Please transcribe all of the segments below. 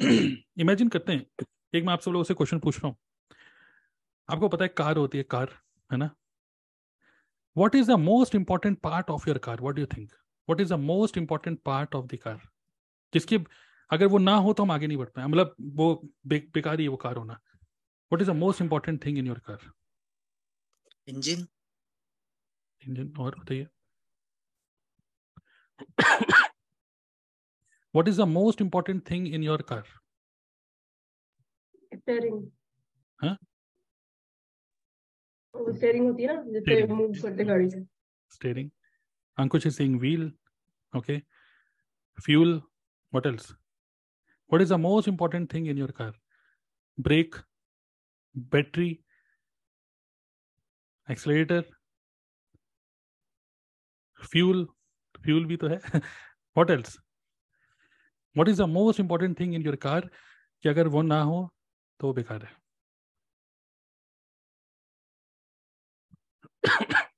Imagine करते हैं। एक मैं आप सब लोगों से क्वेश्चन पूछ रहा हूँ। आपको पता है कार होती है कार है ना? What is the most important part of your car what you think what is the most important part of the car जिसकी अगर वो ना हो तो हम आगे नहीं बढ़ पाए मतलब वो बे, बेकार ही है वो कार होना। What is the most important thing in your car engine engine और बताइए। what is the most important thing in your car? Steering. Huh? Steering steering. ankush is saying wheel okay. Fuel what else? What is the most important thing in your car? Brake battery accelerator fuel. Fuel bhi to hai what else? What is the most important thing in your car कि अगर वो ना हो तो वो बेकार है।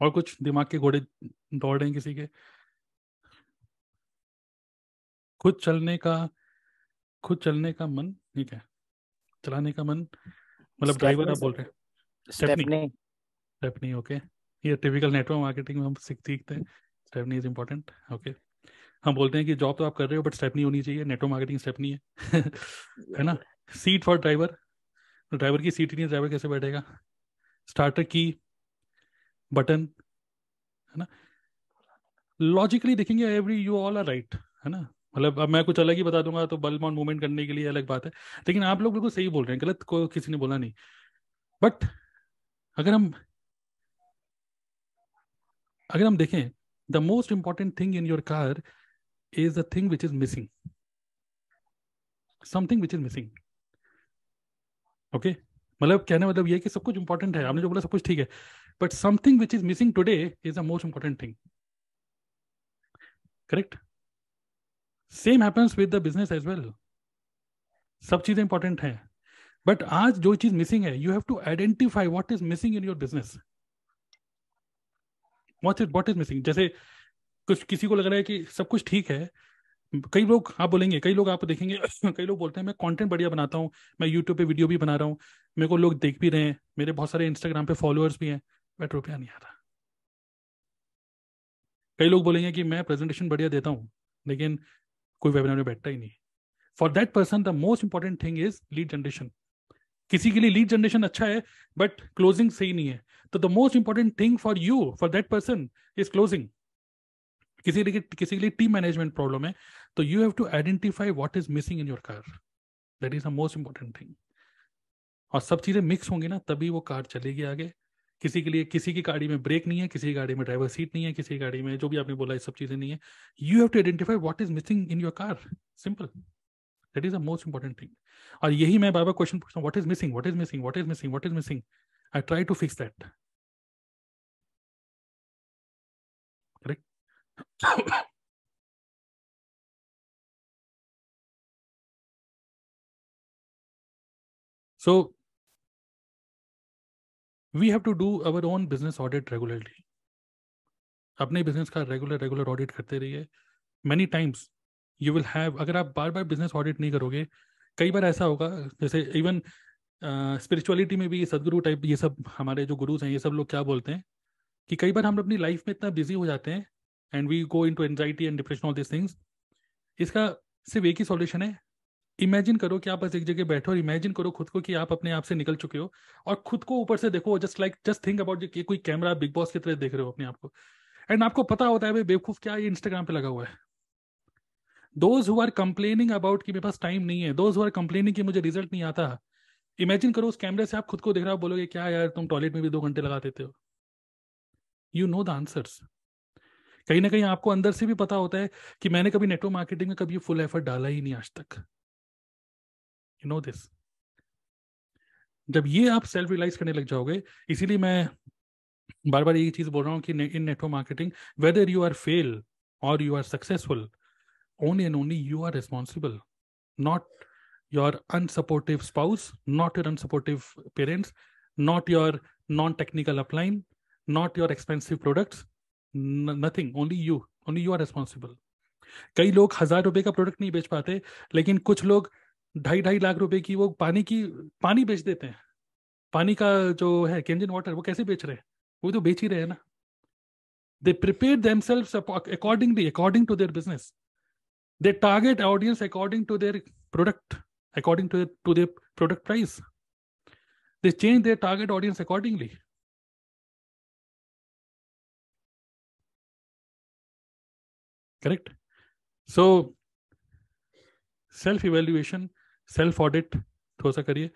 और कुछ दिमाग के घोड़े दौड़ रहे हैं किसी के? खुद चलने का खुद चलने का मन ठीक है। चलाने का मन मतलब ड्राइवर आप बोल रहे हैं। स्टेपनी स्टेपनी ओके ये टिपिकल नेटवर्क मार्केटिंग में हम सीख सीखते हैं। स्टेपनी इज़ इम्पोर्टेंट ओके हम बोलते हैं कि जॉब तो आप कर रहे हो बट स्टेपनी होनी चाहिए। नेटवर्क मार्केटिंग स्टेपनी है। है ना? सीट फॉर ड्राइवर ड्राइवर की सीट नहीं ड्राइवर कैसे बैठेगा? स्टार्टर की बटन है ना? लॉजिकली देखेंगे every you all are right है ना? मतलब अब मैं कुछ अलग ही बता दूँगा तो बल्ब ऑन मूवमेंट करने के लिए अलग बात है। लेकिन आप लोग बिल्कुल सही बोल रहे हैं, गलत को किसी ने बोला नहीं। बट अगर हम अगर हम देखें the most important thing in your car is the thing which is missing something which is missing okay मतलब कहने मतलब ये कि सब कुछ इंपॉर्टेंट है। आपने जो बोला सब कुछ ठीक है। But something which is missing today is the most important thing correct same happens with the business as well सब चीज़ें इंपॉर्टेंट हैं। बट आज जो चीज़ मिसिंग है you have to identify what is missing in your business what is what is missing जैसे कुछ, किसी को लग रहा है कि सब कुछ ठीक है। कई लोग, आप बोलेंगे, कई लोग आप देखेंगे, कई लोग बोलते हैं, मैं कंटेंट बढ़िया बनाता हूँ, मैं यूट्यूब पे वीडियो भी बना रहा हूँ, मेरे को लोग देख भी रहे हैं, मेरे बहुत सारे इंस्टाग्राम पे फॉलोअर्स भी हैं। बट रुपया नहीं आ रहा। कई लोग बोलेंगे कि मैं प्रेजेंटेशन बढ़िया देता हूँ, लेकिन कोई वेबिनार में बैठता ही नहीं। For that person the most important thing is lead generation किसी के लिए लीड जनरेशन अच्छा है बट क्लोजिंग सही नहीं है। तो the most important thing for you for that person is closing किसी के किसी के लिए टीम मैनेजमेंट प्रॉब्लम है तो you have to identify what is missing in your car that is the most important thing और सब चीज़ें मिक्स होंगी ना, तभी वो कार चलेगी आगे। किसी के लिए, किसी की गाड़ी में ब्रेक नहीं है, किसी की गाड़ी में ड्राइवर सीट नहीं है, किसी की गाड़ी में जो भी आपने बोला, ये सब चीज़ें नहीं है। You have to identify what is missing in your car simple that is the most important thing और यही मैं बार बार क्वेश्चन पूछता हूँ what is missing what is missing what is missing what is missing I try to fix that correct so, we have to do our own business audit regularly. अपने business का regular regular audit करते रहिए. Many times you will have अगर आप बार बार business audit नहीं करोगे, कई बार ऐसा होगा, जैसे इवन स्पिरिचुअलिटी में भी सदगुरु टाइप ये सब हमारे जो गुरुज हैं, ये सब लोग क्या बोलते हैं कि कई बार हम अपनी लाइफ में इतना बिज़ी हो जाते हैं and we go into anxiety and depression all this things इसका सिर्फ़ एक ही सॉल्यूशन है इमेजिन करो कि आप बस एक जगह बैठो और इमेजिन करो खुद को कि आप अपने आप से निकल चुके हो और खुद को ऊपर से देखो just like just think about कि कोई कैमरा बिग बॉस की तरह देख रहे हो अपने आप को। एंड आपको पता होता है भाई बेवकूफ़ क्या ये इंस्टाग्राम पे लगा हुआ है। Those who are complaining about कि मेरे पास टाइम नहीं है दोज हु आर कंप्लेनिंग कि मुझे रिज़ल्ट नहीं आता इमेजिन करो उस कैमरे से आप खुद को देख रहे हो बोलोगे, क्या यार, तुम टॉयलेट में भी दो घंटे लगा देते हो? यू नो द आंसर्स कहीं ना कहीं आपको अंदर से भी पता होता है कि मैंने कभी नेटवर्क मार्केटिंग में कभी फुल एफर्ट डाला ही नहीं आज तक। यू नो दिस जब ये आप सेल्फ रियलाइज़ करने लग जाओगे, इसीलिए मैं बार बार यही चीज़ बोल रहा हूँ कि in network marketing whether you are fail और you are successful only and only you are responsible not your unsupportive spouse not your unsupportive parents not your non-technical upline not your expensive products n- nothing only you only you are responsible कई लोग हज़ार रुपए का product नहीं बेच पाते लेकिन कुछ लोग ढाई ढाई लाख रुपए की वो पानी की पानी बेच देते हैं पानी का जो है केंजन वाटर वो कैसे बेच रहे हैं वो तो बेच ही रहे हैं ना they prepare themselves accordingly according to their business they target audience according to their product according to their, to their product price they change their target audience accordingly correct so self evaluation self audit थोड़ा सा करिए